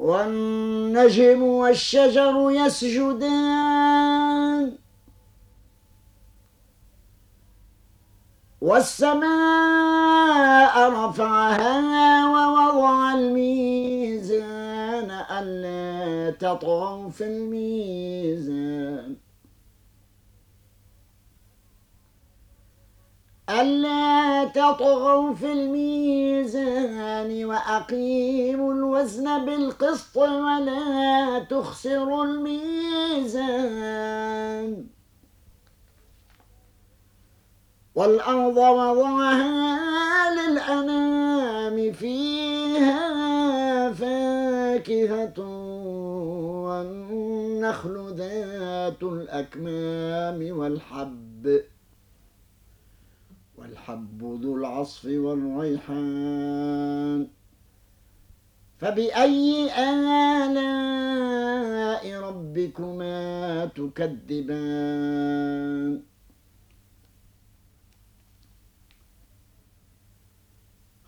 والنجم والشجر يسجدان. والسماء رفعها ووضع الميزان ألا تطغوا في الميزان. ألا تطغوا في الميزان وأقيموا الوزن بالقسط ولا تخسروا الميزان. والأرض وضعها للأنام فيها فاكهة والنخل ذات الأكمام والحب. والحب ذو العصف والريحان. فبأي آلاء ربكما تكذبان؟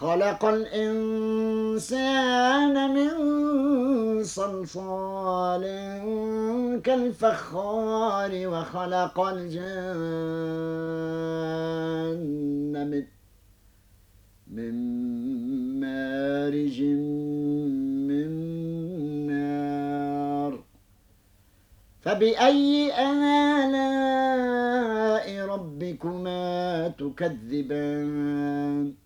خلق الإنسان من صلصال كالفخار وخلق الجن من من مارج من نار. فبأي آلاء ربكما تكذبان؟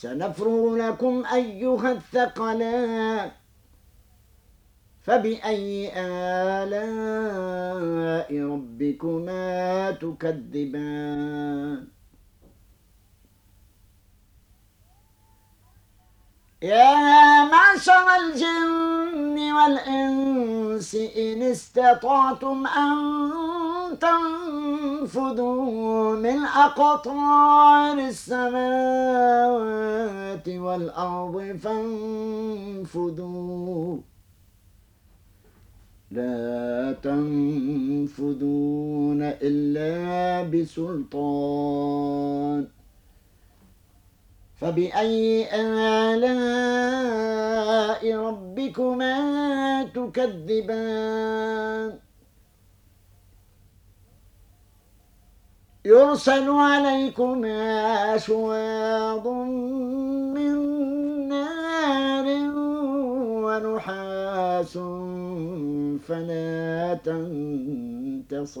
سنفرغ لكم أيها الثقلان فبأي آلاء ربكما تكذبان؟ يا معشر الجن! والإنس إن استطعتم أن تنفذوا من أقطار السماوات والأرض فانفذوا. لا تنفذون إلا بسلطان. فبأي ربكما تكذبان. يرسل عليكما شواظ من نار ونحاس فلا تنتصران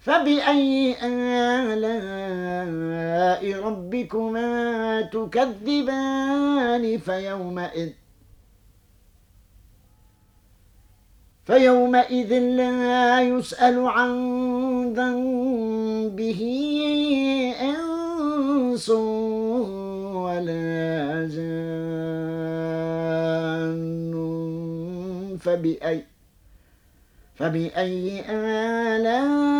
فبأي آلاء ربكما تكذبان فيومئذ فيومئذ لا يسأل عن ذنبه إنس ولا جان. فبأي فبأي آلاء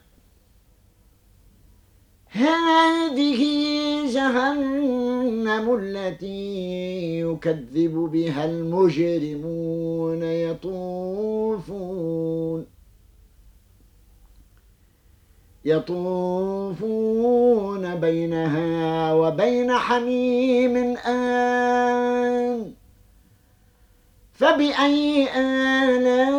هذه جهنم التي يكذب بها المجرمون يطوفون. يطوفون بينها وبين حميم آن. فبأي آلاء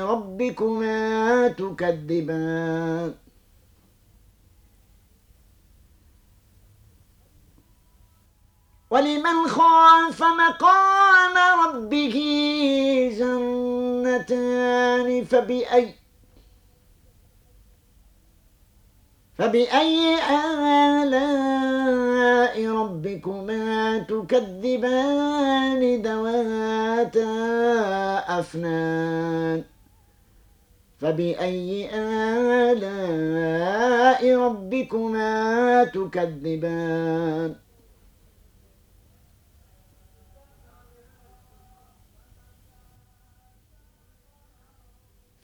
ربكما تكذبان؟ ولمن خاف مقام ربه جنتان فبأي فبأي آلاء ربكما تكذبان ذواتا أفنان؟ فبأي آلاء ربكما تكذبان؟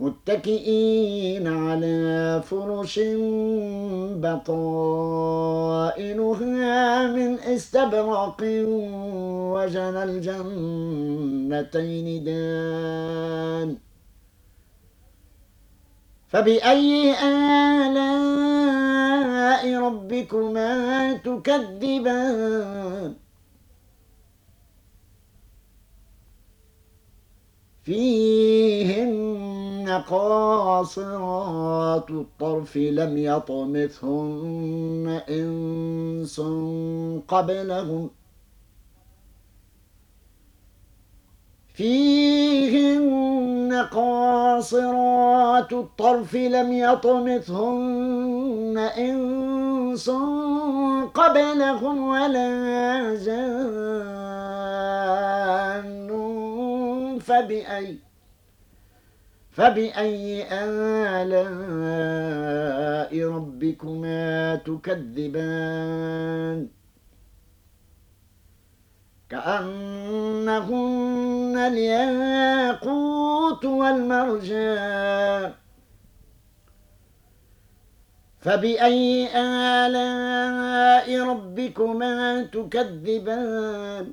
متكئين على فرش بطائنها من استبرق وجنى الجنتين دان. فبأي آلاء ربكما تكذبان؟ فيهن قاصرات الطرف لم يطمثهن إنس قبلهم فيهن قاصرات الطرف لم يطمثهن إنس قبلهم ولا جان فبأي فبأي آلاء ربكما تكذبان؟ كأنهن الياقوت والمرجان فبأي آلاء ربكما تكذبان؟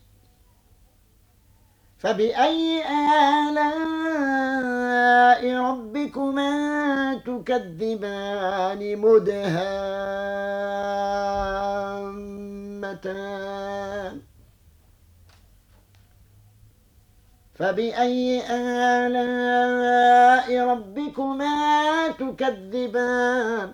فبأي آلاء ربكما تكذبان مدهامتان؟ فبأي آلاء ربكما تكذبان؟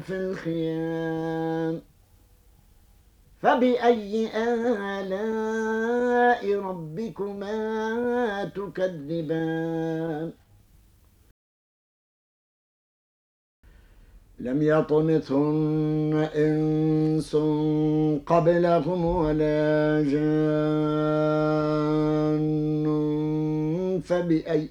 في الخيام. فبأي آلاء ربكما تكذبان؟ لم يطمثهن إنس قبلهم ولا جان. فبأي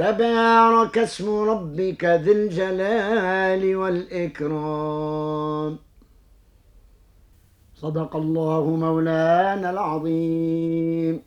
تبارك اسم ربك ذي الجلال والإكرام. صدق الله مولانا العظيم.